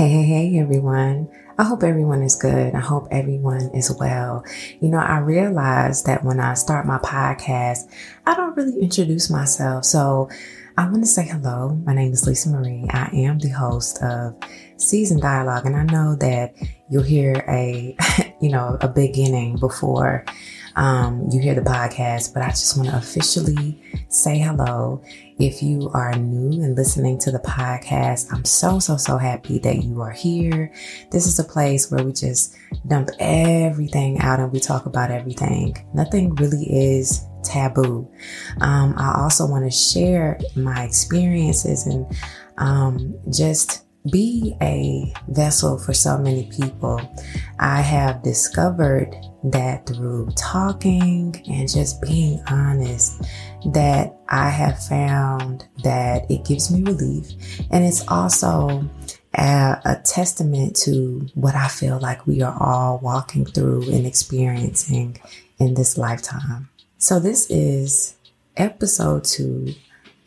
Hey, hey, hey, everyone. I hope everyone is good. I hope everyone is well. You know, I realize that when I start my podcast, I don't really introduce myself. So I want to say hello. My name is Lisa Marie. I am the host of Season Dialogue, and I know that you'll hear a, you know, a beginning before um, you hear the podcast, but I just want to officially say hello. If you are new and listening to the podcast, I'm so, so, so happy that you are here. This is a place where we just dump everything out and we talk about everything. Nothing really is taboo. Um, I also want to share my experiences and um, just be a vessel for so many people. I have discovered that through talking and just being honest, that I have found that it gives me relief. And it's also a, a testament to what I feel like we are all walking through and experiencing in this lifetime. So this is episode two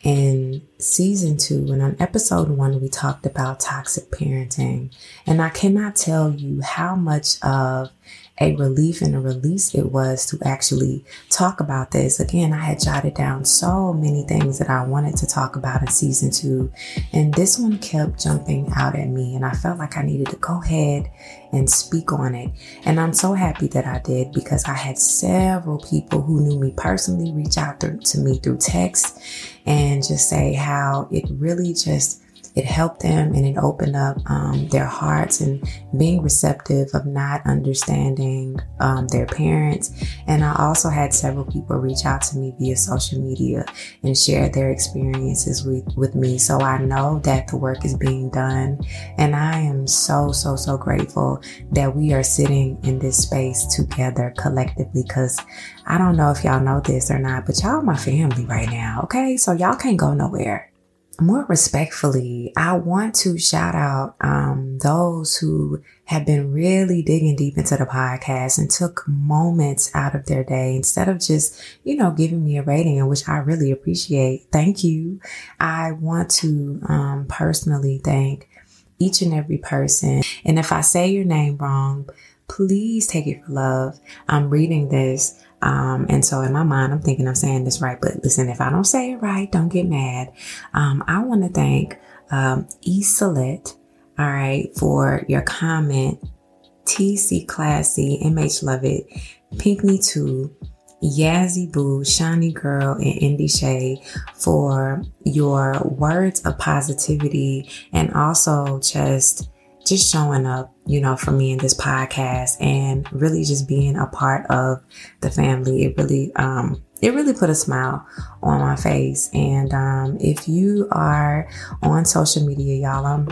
in season two, and on episode one, we talked about toxic parenting. And I cannot tell you how much of a relief and a release it was to actually talk about this. Again, I had jotted down so many things that I wanted to talk about in season two, and this one kept jumping out at me, and I felt like I needed to go ahead and speak on it. And I'm so happy that I did because I had several people who knew me personally reach out to me through text and just say how it really just it helped them and it opened up um, their hearts and being receptive of not understanding um, their parents. And I also had several people reach out to me via social media and share their experiences with, with me. So I know that the work is being done. And I am so, so, so grateful that we are sitting in this space together collectively because I don't know if y'all know this or not, but y'all my family right now. Okay. So y'all can't go nowhere more respectfully, I want to shout out um, those who have been really digging deep into the podcast and took moments out of their day instead of just, you know, giving me a rating, which I really appreciate. Thank you. I want to um, personally thank each and every person. And if I say your name wrong, please take it for love. I'm reading this um, and so in my mind, I'm thinking I'm saying this right, but listen, if I don't say it right, don't get mad. Um, I want to thank um, Isolet, all right, for your comment. TC Classy, MH Love It, Pinkney 2, Yazzie Boo, Shiny Girl, and Indy Shay for your words of positivity and also just just showing up, you know, for me in this podcast and really just being a part of the family. It really, um, it really put a smile on my face. And um, if you are on social media, y'all, I'm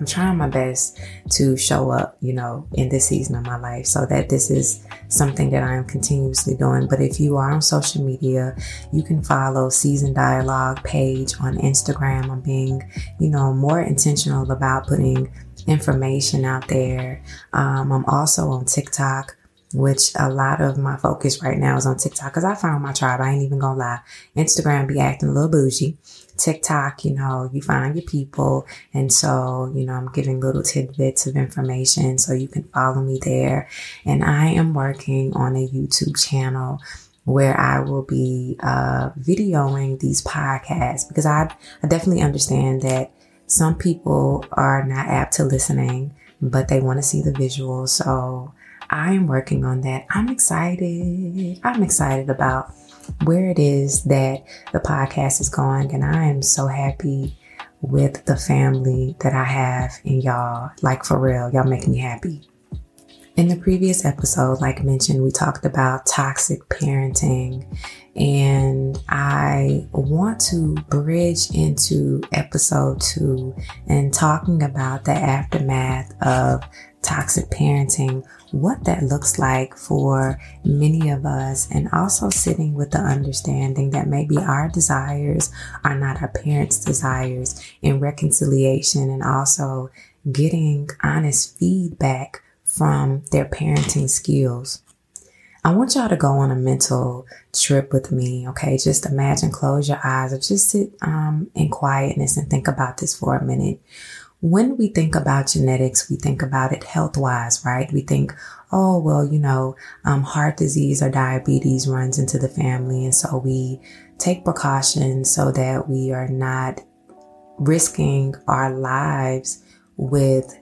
I'm trying my best to show up, you know, in this season of my life so that this is something that I am continuously doing. But if you are on social media, you can follow Season Dialogue page on Instagram. I'm being, you know, more intentional about putting information out there. Um, I'm also on TikTok which a lot of my focus right now is on TikTok because I found my tribe. I ain't even gonna lie. Instagram be acting a little bougie. TikTok, you know, you find your people. And so, you know, I'm giving little tidbits of information so you can follow me there. And I am working on a YouTube channel where I will be uh, videoing these podcasts because I, I definitely understand that some people are not apt to listening, but they want to see the visuals. So I am working on that. I'm excited. I'm excited about where it is that the podcast is going. And I am so happy with the family that I have in y'all. Like for real, y'all make me happy. In the previous episode, like mentioned, we talked about toxic parenting and I want to bridge into episode two and talking about the aftermath of toxic parenting, what that looks like for many of us, and also sitting with the understanding that maybe our desires are not our parents' desires in reconciliation and also getting honest feedback from their parenting skills. I want y'all to go on a mental trip with me, okay? Just imagine, close your eyes, or just sit um, in quietness and think about this for a minute. when we think about genetics, we think about it health wise, right? We think, oh, well, you know, um, heart disease or diabetes runs into the family. And so we take precautions so that we are not risking our lives with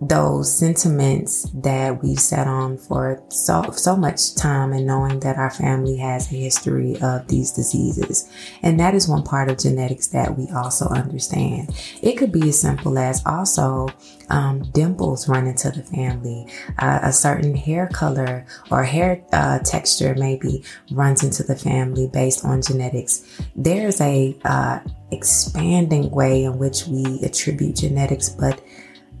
those sentiments that we've sat on for so so much time and knowing that our family has a history of these diseases. And that is one part of genetics that we also understand. It could be as simple as also um, dimples run into the family. Uh, a certain hair color or hair uh, texture maybe runs into the family based on genetics. There's a uh, expanding way in which we attribute genetics but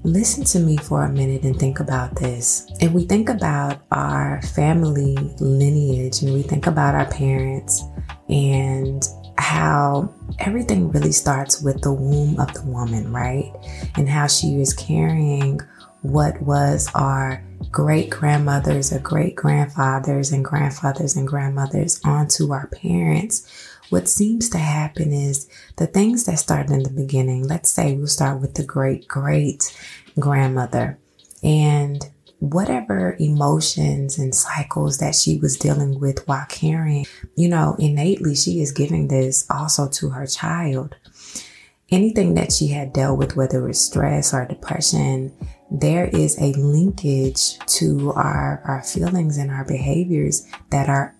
Listen to me for a minute and think about this. If we think about our family lineage and we think about our parents and how everything really starts with the womb of the woman, right? And how she is carrying what was our great grandmothers or great grandfathers and grandfathers and grandmothers onto our parents what seems to happen is the things that started in the beginning, let's say we'll start with the great great grandmother and whatever emotions and cycles that she was dealing with while carrying, you know, innately she is giving this also to her child. Anything that she had dealt with, whether it's stress or depression, there is a linkage to our, our feelings and our behaviors that are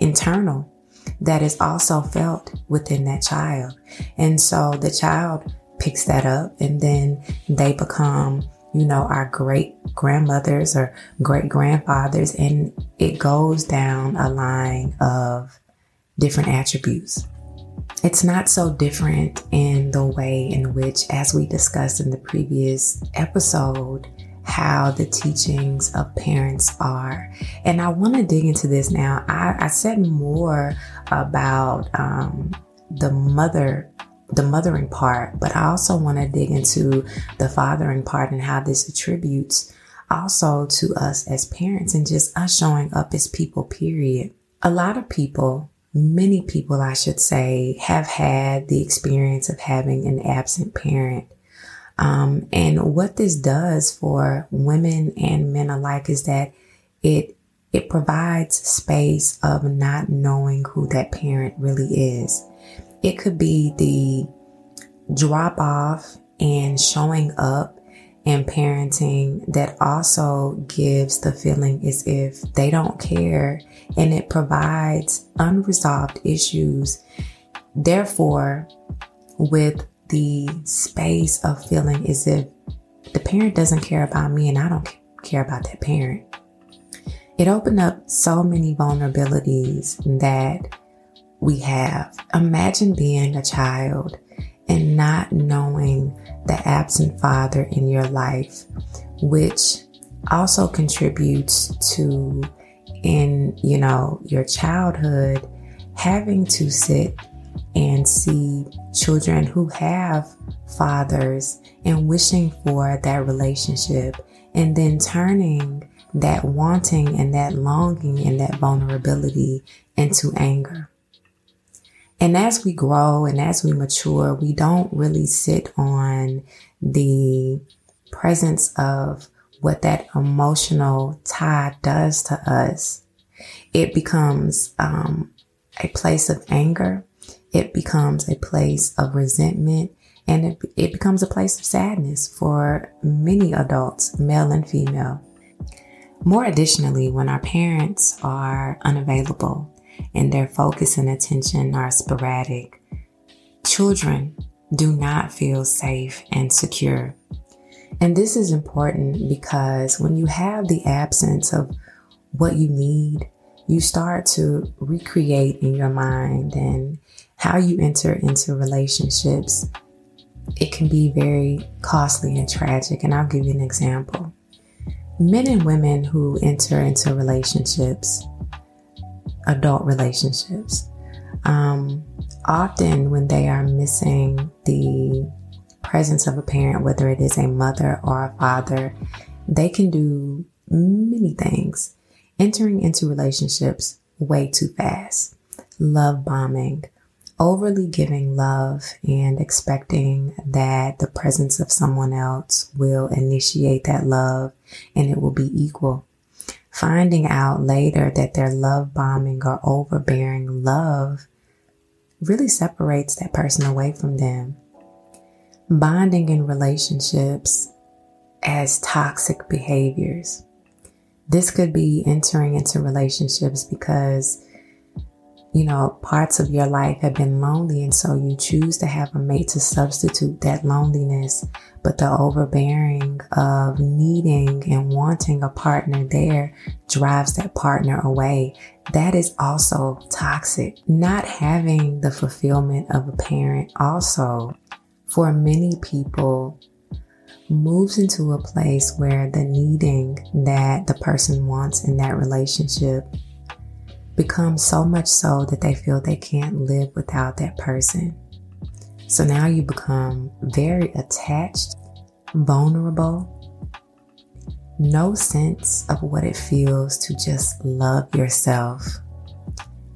internal that is also felt within that child. And so the child picks that up and then they become, you know, our great grandmothers or great grandfathers. And it goes down a line of different attributes. It's not so different in the way in which, as we discussed in the previous episode, how the teachings of parents are. And I want to dig into this now. I, I said more about um, the mother the mothering part, but I also want to dig into the fathering part and how this attributes also to us as parents and just us showing up as people, period. A lot of people, many people, I should say, have had the experience of having an absent parent. Um, and what this does for women and men alike is that it it provides space of not knowing who that parent really is. It could be the drop off and showing up and parenting that also gives the feeling as if they don't care and it provides unresolved issues. Therefore, with the space of feeling as if the parent doesn't care about me and I don't care about that parent. It opened up so many vulnerabilities that we have. Imagine being a child and not knowing the absent father in your life, which also contributes to in, you know, your childhood having to sit and see children who have fathers and wishing for that relationship and then turning that wanting and that longing and that vulnerability into anger. And as we grow and as we mature, we don't really sit on the presence of what that emotional tie does to us. It becomes um, a place of anger it becomes a place of resentment and it, it becomes a place of sadness for many adults, male and female. More additionally, when our parents are unavailable and their focus and attention are sporadic, children do not feel safe and secure. And this is important because when you have the absence of what you need, you start to recreate in your mind and how you enter into relationships, it can be very costly and tragic. And I'll give you an example. Men and women who enter into relationships, adult relationships, um, often when they are missing the presence of a parent, whether it is a mother or a father, they can do many things. Entering into relationships way too fast, love bombing, overly giving love and expecting that the presence of someone else will initiate that love and it will be equal. Finding out later that their love bombing or overbearing love really separates that person away from them. Bonding in relationships as toxic behaviors. This could be entering into relationships because you know, parts of your life have been lonely, and so you choose to have a mate to substitute that loneliness. But the overbearing of needing and wanting a partner there drives that partner away. That is also toxic. Not having the fulfillment of a parent also, for many people, moves into a place where the needing that the person wants in that relationship becomes so much so that they feel they can't live without that person. So now you become very attached, vulnerable, no sense of what it feels to just love yourself.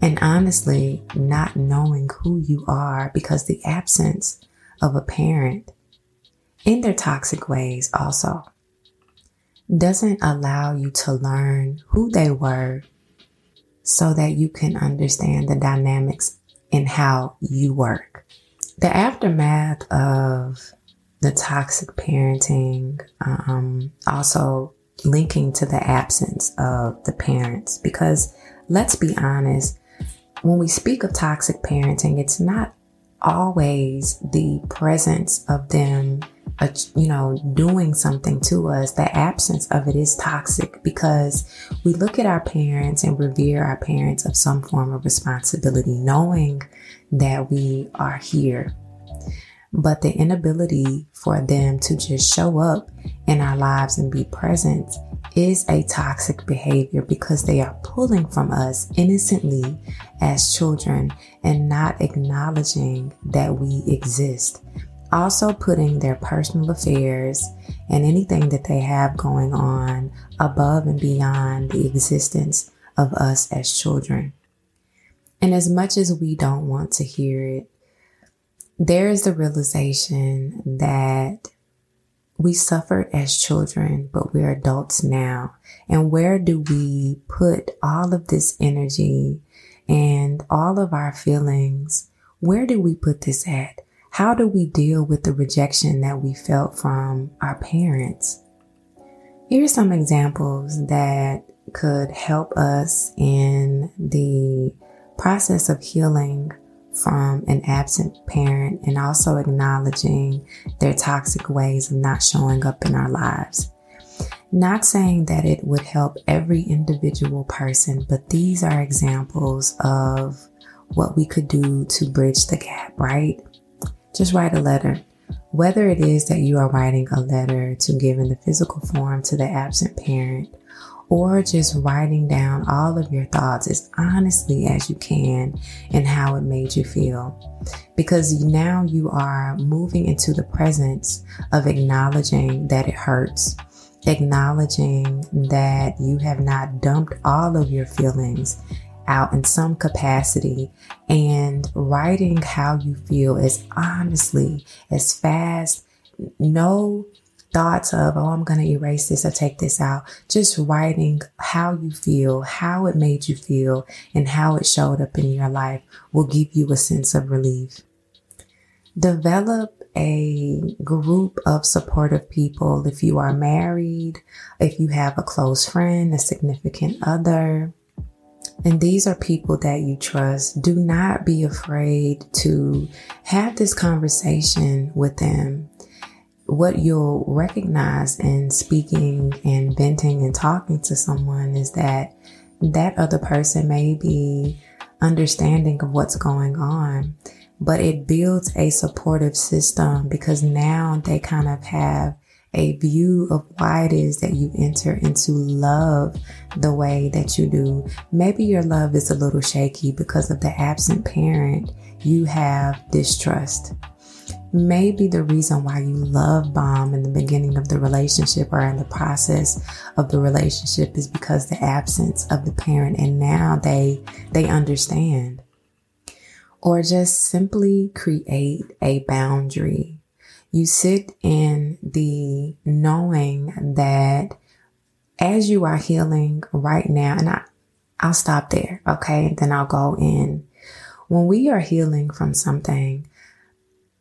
And honestly, not knowing who you are because the absence of a parent in their toxic ways also doesn't allow you to learn who they were so that you can understand the dynamics in how you work. The aftermath of the toxic parenting, um, also linking to the absence of the parents, because let's be honest, when we speak of toxic parenting, it's not always the presence of them uh, you know, doing something to us, the absence of it is toxic because we look at our parents and revere our parents of some form of responsibility, knowing that we are here. But the inability for them to just show up in our lives and be present is a toxic behavior because they are pulling from us innocently as children and not acknowledging that we exist also putting their personal affairs and anything that they have going on above and beyond the existence of us as children. And as much as we don't want to hear it, there is the realization that we suffered as children, but we're adults now. And where do we put all of this energy and all of our feelings? Where do we put this at? How do we deal with the rejection that we felt from our parents? Here are some examples that could help us in the process of healing from an absent parent and also acknowledging their toxic ways of not showing up in our lives. Not saying that it would help every individual person, but these are examples of what we could do to bridge the gap, right? just write a letter. Whether it is that you are writing a letter to give in the physical form to the absent parent, or just writing down all of your thoughts as honestly as you can and how it made you feel. Because now you are moving into the presence of acknowledging that it hurts, acknowledging that you have not dumped all of your feelings out in some capacity and writing how you feel as honestly, as fast, no thoughts of, oh, I'm going to erase this or take this out. Just writing how you feel, how it made you feel, and how it showed up in your life will give you a sense of relief. Develop a group of supportive people. If you are married, if you have a close friend, a significant other, and these are people that you trust. Do not be afraid to have this conversation with them. What you'll recognize in speaking and venting and talking to someone is that that other person may be understanding of what's going on, but it builds a supportive system because now they kind of have a view of why it is that you enter into love the way that you do. Maybe your love is a little shaky because of the absent parent. You have distrust. Maybe the reason why you love bomb in the beginning of the relationship or in the process of the relationship is because the absence of the parent and now they they understand or just simply create a boundary. You sit in the knowing that as you are healing right now, and I, I'll stop there, okay? Then I'll go in. When we are healing from something,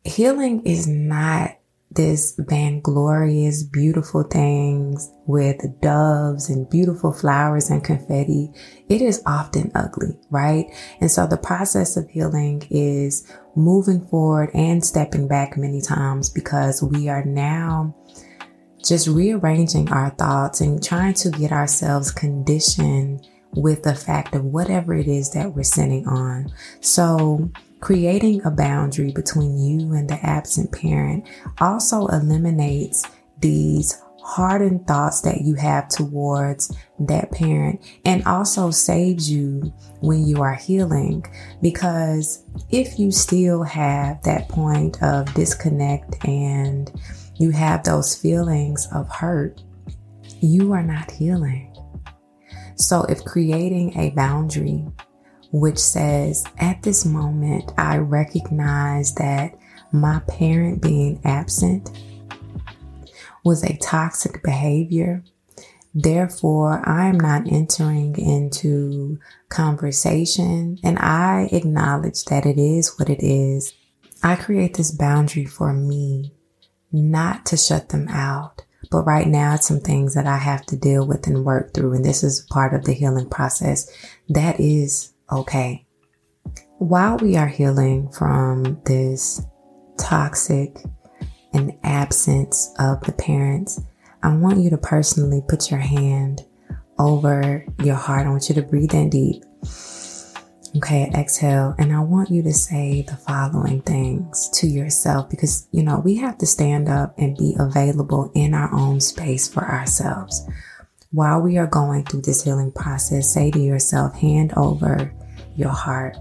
healing is not this vainglorious, beautiful things with doves and beautiful flowers and confetti. It is often ugly, right? And so the process of healing is moving forward and stepping back many times because we are now just rearranging our thoughts and trying to get ourselves conditioned with the fact of whatever it is that we're sitting on. So creating a boundary between you and the absent parent also eliminates these hardened thoughts that you have towards that parent and also saves you when you are healing because if you still have that point of disconnect and you have those feelings of hurt, you are not healing. So if creating a boundary which says, at this moment, I recognize that my parent being absent was a toxic behavior. Therefore, I am not entering into conversation and I acknowledge that it is what it is. I create this boundary for me, not to shut them out. But right now, it's some things that I have to deal with and work through. And this is part of the healing process. That is okay. While we are healing from this toxic and absence of the parents, I want you to personally put your hand over your heart. I want you to breathe in deep. Okay, exhale. And I want you to say the following things to yourself because, you know, we have to stand up and be available in our own space for ourselves. While we are going through this healing process, say to yourself, hand over your heart.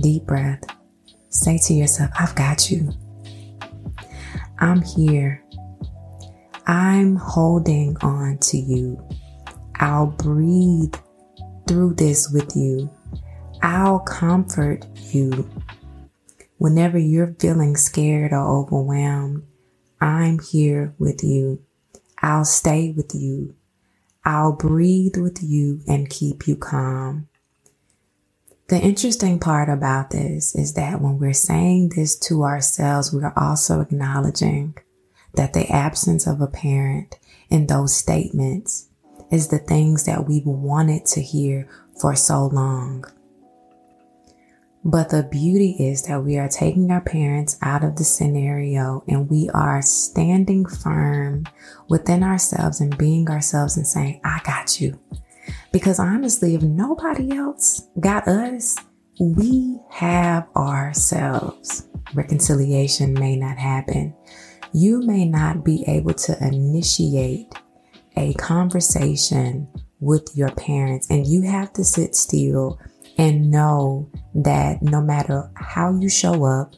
Deep breath. Say to yourself, I've got you. I'm here. I'm holding on to you. I'll breathe through this with you. I'll comfort you. Whenever you're feeling scared or overwhelmed, I'm here with you. I'll stay with you. I'll breathe with you and keep you calm. The interesting part about this is that when we're saying this to ourselves, we are also acknowledging that the absence of a parent in those statements is the things that we've wanted to hear for so long. But the beauty is that we are taking our parents out of the scenario and we are standing firm within ourselves and being ourselves and saying, I got you. Because honestly, if nobody else got us, we have ourselves. Reconciliation may not happen. You may not be able to initiate a conversation with your parents, and you have to sit still and know that no matter how you show up,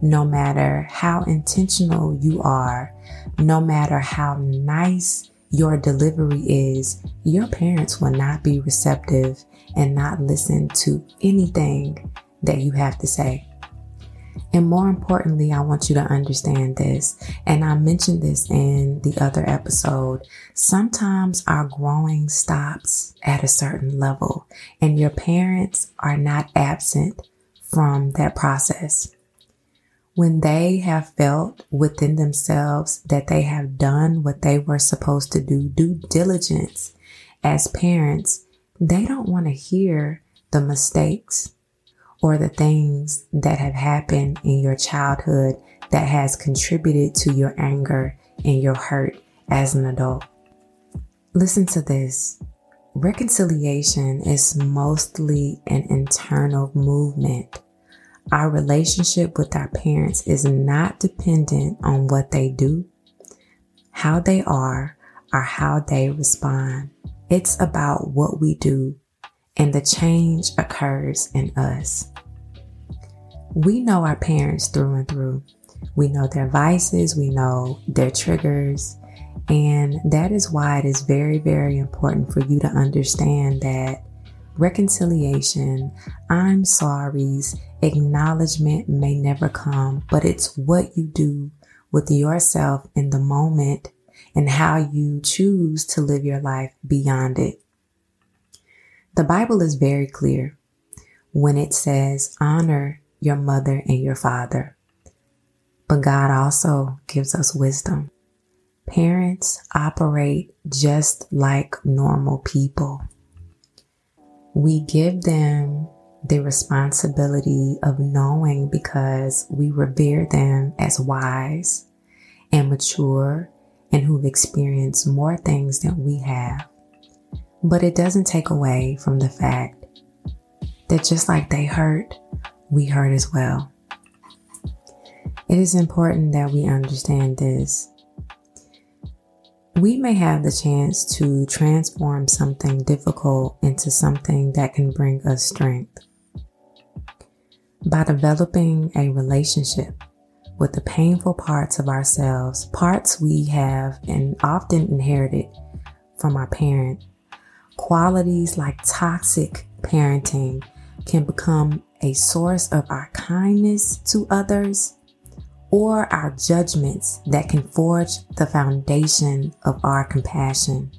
no matter how intentional you are, no matter how nice your delivery is, your parents will not be receptive and not listen to anything that you have to say. And more importantly, I want you to understand this. And I mentioned this in the other episode. Sometimes our growing stops at a certain level and your parents are not absent from that process. When they have felt within themselves that they have done what they were supposed to do, due diligence as parents, they don't want to hear the mistakes or the things that have happened in your childhood that has contributed to your anger and your hurt as an adult. Listen to this. Reconciliation is mostly an internal movement. Our relationship with our parents is not dependent on what they do, how they are, or how they respond. It's about what we do and the change occurs in us. We know our parents through and through. We know their vices, we know their triggers, and that is why it is very, very important for you to understand that reconciliation, I'm sorry's, acknowledgement may never come, but it's what you do with yourself in the moment and how you choose to live your life beyond it. The Bible is very clear when it says, honor your mother and your father. But God also gives us wisdom. Parents operate just like normal people. We give them the responsibility of knowing because we revere them as wise and mature and who've experienced more things than we have. But it doesn't take away from the fact that just like they hurt, we hurt as well. It is important that we understand this we may have the chance to transform something difficult into something that can bring us strength. By developing a relationship with the painful parts of ourselves, parts we have and often inherited from our parent, qualities like toxic parenting can become a source of our kindness to others or our judgments that can forge the foundation of our compassion.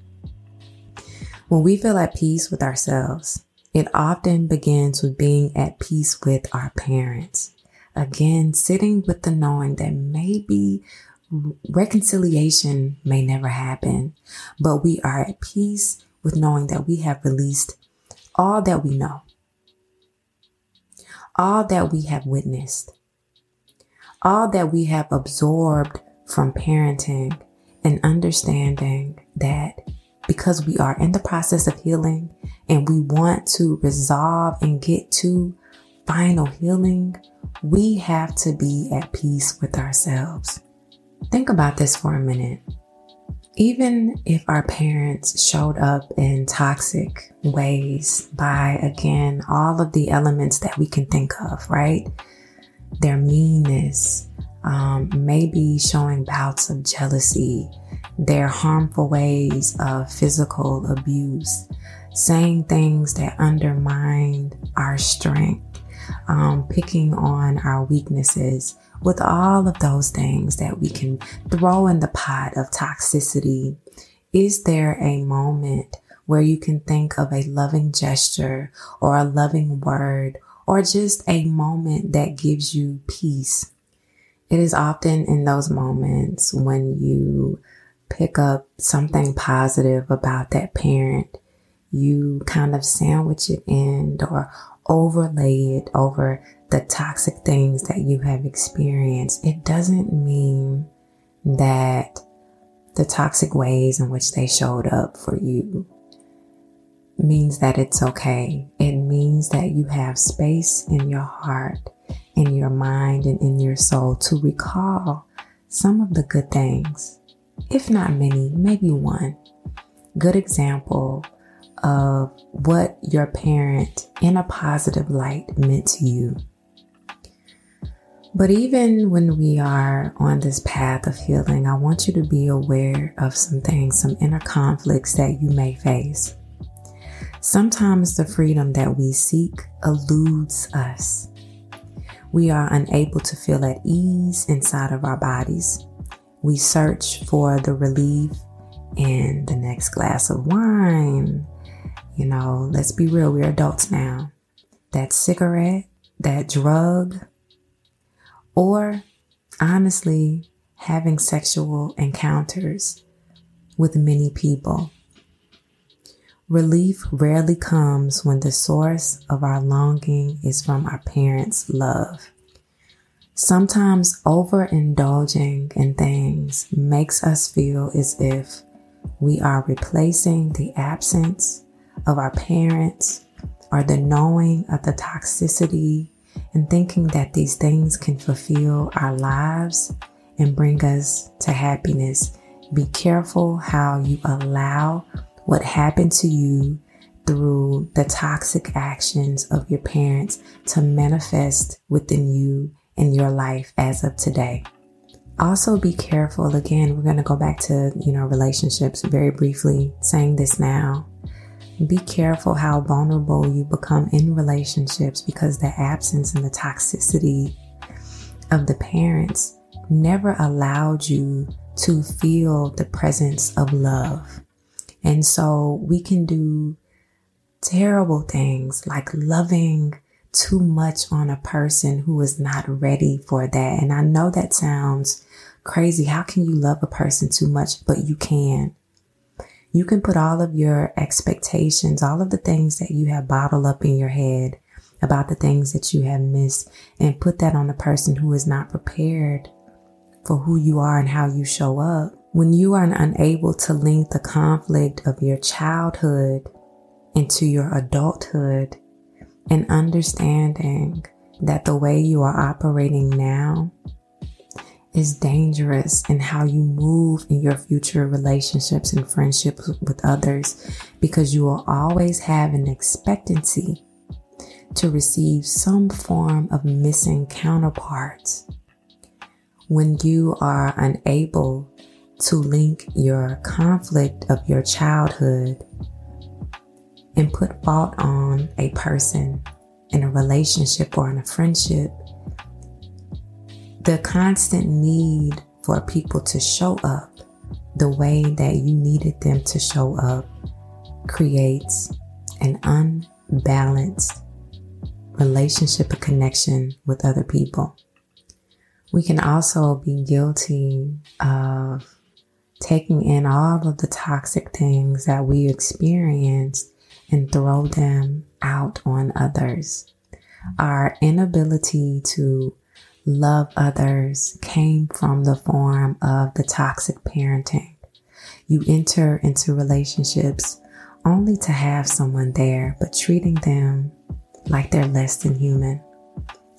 When we feel at peace with ourselves, it often begins with being at peace with our parents. Again, sitting with the knowing that maybe reconciliation may never happen, but we are at peace with knowing that we have released all that we know, all that we have witnessed, all that we have absorbed from parenting and understanding that because we are in the process of healing and we want to resolve and get to final healing, we have to be at peace with ourselves. Think about this for a minute. Even if our parents showed up in toxic ways by, again, all of the elements that we can think of, right? their meanness, um, maybe showing bouts of jealousy, their harmful ways of physical abuse, saying things that undermine our strength, um, picking on our weaknesses, with all of those things that we can throw in the pot of toxicity, is there a moment where you can think of a loving gesture or a loving word or just a moment that gives you peace. It is often in those moments when you pick up something positive about that parent, you kind of sandwich it in or overlay it over the toxic things that you have experienced. It doesn't mean that the toxic ways in which they showed up for you means that it's okay. It means that you have space in your heart, in your mind, and in your soul to recall some of the good things, if not many, maybe one good example of what your parent in a positive light meant to you. But even when we are on this path of healing, I want you to be aware of some things, some inner conflicts that you may face. Sometimes the freedom that we seek eludes us. We are unable to feel at ease inside of our bodies. We search for the relief in the next glass of wine. You know, let's be real, we're adults now. That cigarette, that drug, or honestly, having sexual encounters with many people. Relief rarely comes when the source of our longing is from our parents' love. Sometimes overindulging in things makes us feel as if we are replacing the absence of our parents or the knowing of the toxicity and thinking that these things can fulfill our lives and bring us to happiness. Be careful how you allow what happened to you through the toxic actions of your parents to manifest within you in your life as of today. Also be careful again, we're going to go back to, you know, relationships very briefly, saying this now. Be careful how vulnerable you become in relationships because the absence and the toxicity of the parents never allowed you to feel the presence of love. And so we can do terrible things like loving too much on a person who is not ready for that. And I know that sounds crazy. How can you love a person too much? But you can. You can put all of your expectations, all of the things that you have bottled up in your head about the things that you have missed and put that on the person who is not prepared for who you are and how you show up. When you are unable to link the conflict of your childhood into your adulthood and understanding that the way you are operating now is dangerous in how you move in your future relationships and friendships with others because you will always have an expectancy to receive some form of missing counterparts. When you are unable to link your conflict of your childhood and put fault on a person in a relationship or in a friendship, the constant need for people to show up the way that you needed them to show up creates an unbalanced relationship and connection with other people. We can also be guilty of taking in all of the toxic things that we experience and throw them out on others. Our inability to love others came from the form of the toxic parenting. You enter into relationships only to have someone there, but treating them like they're less than human.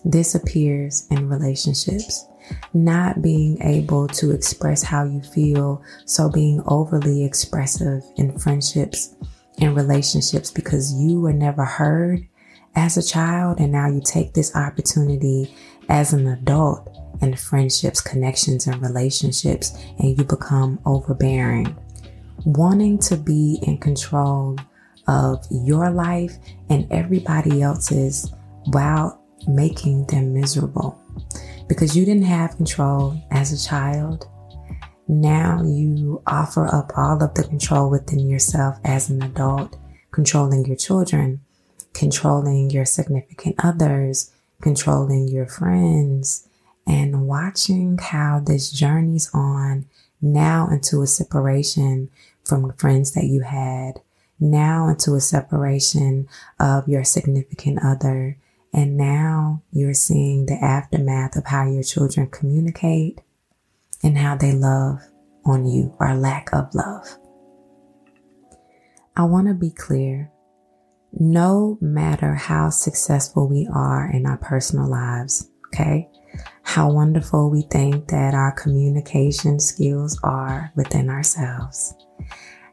This appears in relationships. Not being able to express how you feel, so being overly expressive in friendships and relationships because you were never heard as a child, and now you take this opportunity as an adult in friendships, connections, and relationships, and you become overbearing. Wanting to be in control of your life and everybody else's while making them miserable. Because you didn't have control as a child. Now you offer up all of the control within yourself as an adult, controlling your children, controlling your significant others, controlling your friends, and watching how this journey's on now into a separation from the friends that you had, now into a separation of your significant other. And now you're seeing the aftermath of how your children communicate and how they love on you or lack of love. I want to be clear no matter how successful we are in our personal lives, okay? How wonderful we think that our communication skills are within ourselves.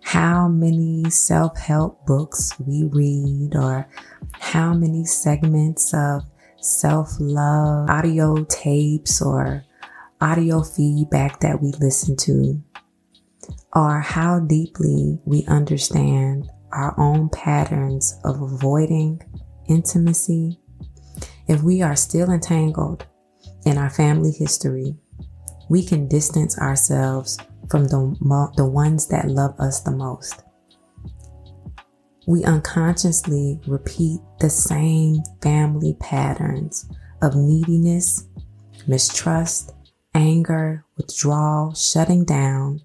How many self help books we read, or how many segments of self love audio tapes or audio feedback that we listen to, or how deeply we understand our own patterns of avoiding intimacy, if we are still entangled in our family history, we can distance ourselves from the, the ones that love us the most. We unconsciously repeat the same family patterns of neediness, mistrust, anger, withdrawal, shutting down,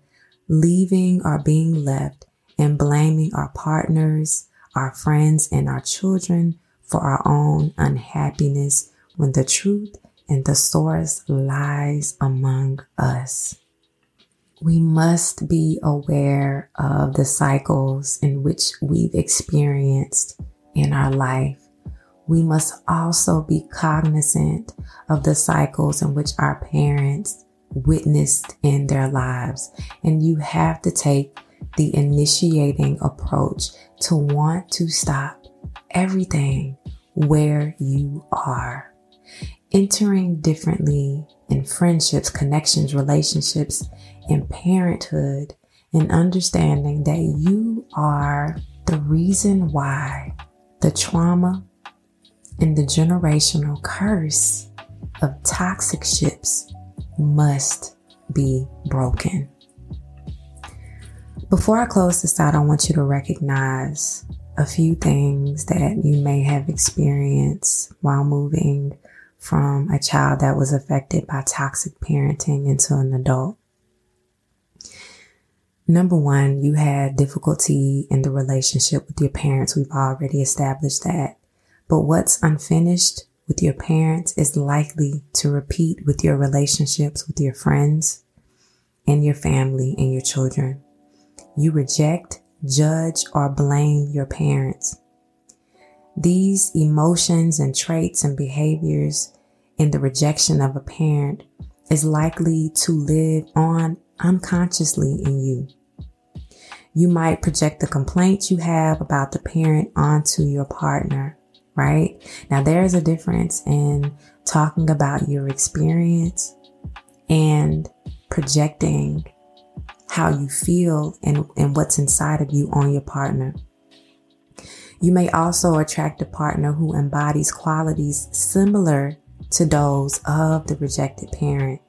leaving or being left, and blaming our partners, our friends, and our children for our own unhappiness when the truth and the source lies among us. We must be aware of the cycles in which we've experienced in our life. We must also be cognizant of the cycles in which our parents witnessed in their lives. And you have to take the initiating approach to want to stop everything where you are. Entering differently in friendships, connections, relationships, and parenthood, and understanding that you are the reason why the trauma and the generational curse of toxic ships must be broken. Before I close this out, I want you to recognize a few things that you may have experienced while moving from a child that was affected by toxic parenting into an adult. Number one, you had difficulty in the relationship with your parents. We've already established that. But what's unfinished with your parents is likely to repeat with your relationships with your friends and your family and your children. You reject, judge, or blame your parents. These emotions and traits and behaviors in the rejection of a parent is likely to live on unconsciously in you. You might project the complaints you have about the parent onto your partner, right? Now, there's a difference in talking about your experience and projecting how you feel and, and what's inside of you on your partner. You may also attract a partner who embodies qualities similar to those of the rejected parent.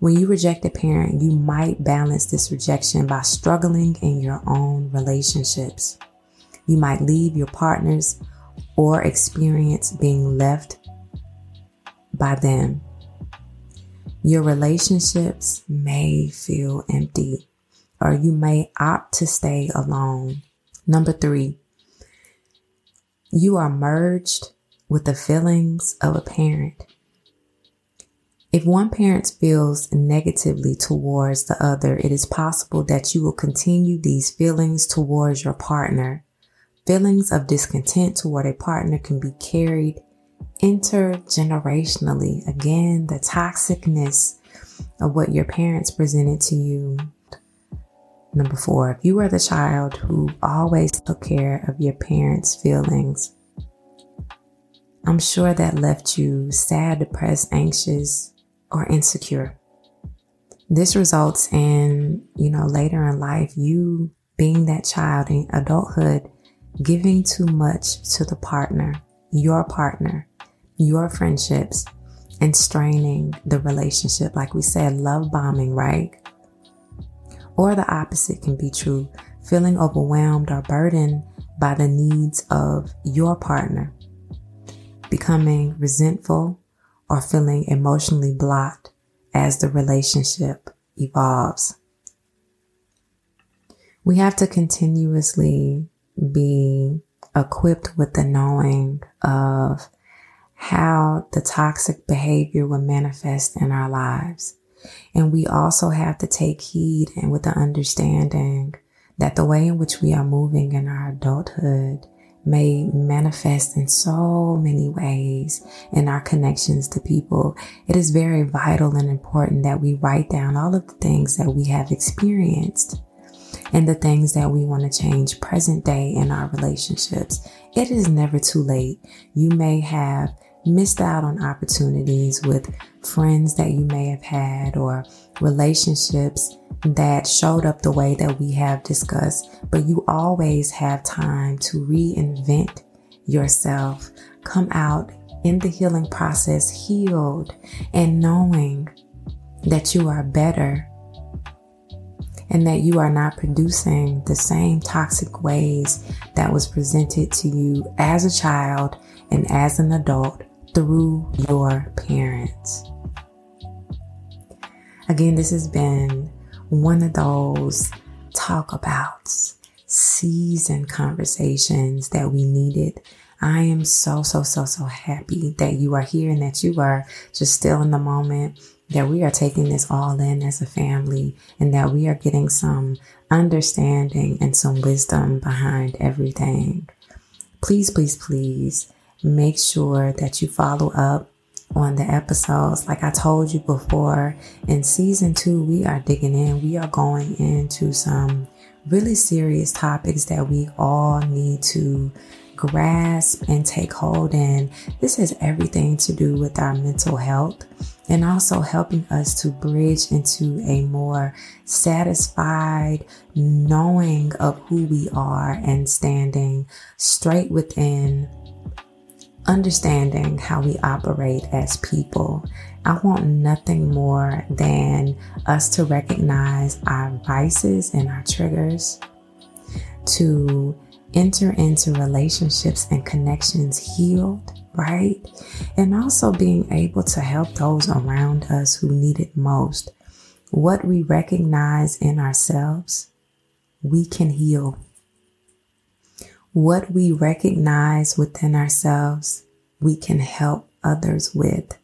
When you reject a parent, you might balance this rejection by struggling in your own relationships. You might leave your partners or experience being left by them. Your relationships may feel empty or you may opt to stay alone. Number three, you are merged with the feelings of a parent. If one parent feels negatively towards the other, it is possible that you will continue these feelings towards your partner. Feelings of discontent toward a partner can be carried intergenerationally. Again, the toxicness of what your parents presented to you. Number four, if you were the child who always took care of your parents' feelings, I'm sure that left you sad, depressed, anxious, or insecure. This results in, you know, later in life, you being that child in adulthood, giving too much to the partner, your partner, your friendships, and straining the relationship. Like we said, love bombing, right? Or the opposite can be true, feeling overwhelmed or burdened by the needs of your partner, becoming resentful or feeling emotionally blocked as the relationship evolves. We have to continuously be equipped with the knowing of how the toxic behavior will manifest in our lives. And we also have to take heed and with the understanding that the way in which we are moving in our adulthood may manifest in so many ways in our connections to people. It is very vital and important that we write down all of the things that we have experienced and the things that we want to change present day in our relationships. It is never too late. You may have missed out on opportunities with friends that you may have had or relationships that showed up the way that we have discussed, but you always have time to reinvent yourself, come out in the healing process healed and knowing that you are better and that you are not producing the same toxic ways that was presented to you as a child and as an adult through your parents. Again, this has been one of those talk about season conversations that we needed. I am so, so, so, so happy that you are here and that you are just still in the moment, that we are taking this all in as a family and that we are getting some understanding and some wisdom behind everything. Please, please, please make sure that you follow up on the episodes. Like I told you before, in season two, we are digging in. We are going into some really serious topics that we all need to grasp and take hold in. This has everything to do with our mental health and also helping us to bridge into a more satisfied knowing of who we are and standing straight within understanding how we operate as people. I want nothing more than us to recognize our vices and our triggers, to enter into relationships and connections healed, right? And also being able to help those around us who need it most. What we recognize in ourselves, we can heal. What we recognize within ourselves, we can help others with.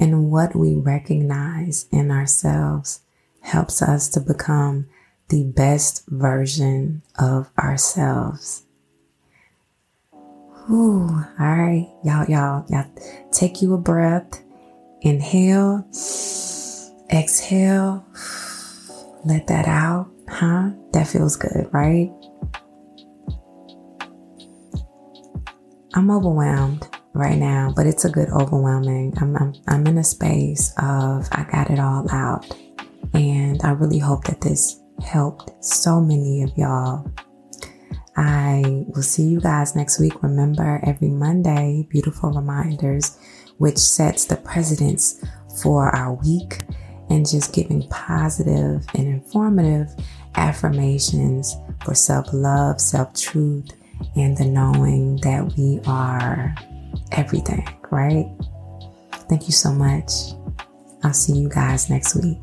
And what we recognize in ourselves helps us to become the best version of ourselves. Whew. All right, y'all, y'all, y'all take you a breath. Inhale, exhale, let that out. Huh? That feels good, right? I'm overwhelmed right now, but it's a good overwhelming. I'm, I'm, I'm in a space of I got it all out. And I really hope that this helped so many of y'all. I will see you guys next week. Remember, every Monday, beautiful reminders, which sets the precedence for our week and just giving positive and informative affirmations for self love, self truth, and the knowing that we are everything, right? Thank you so much. I'll see you guys next week.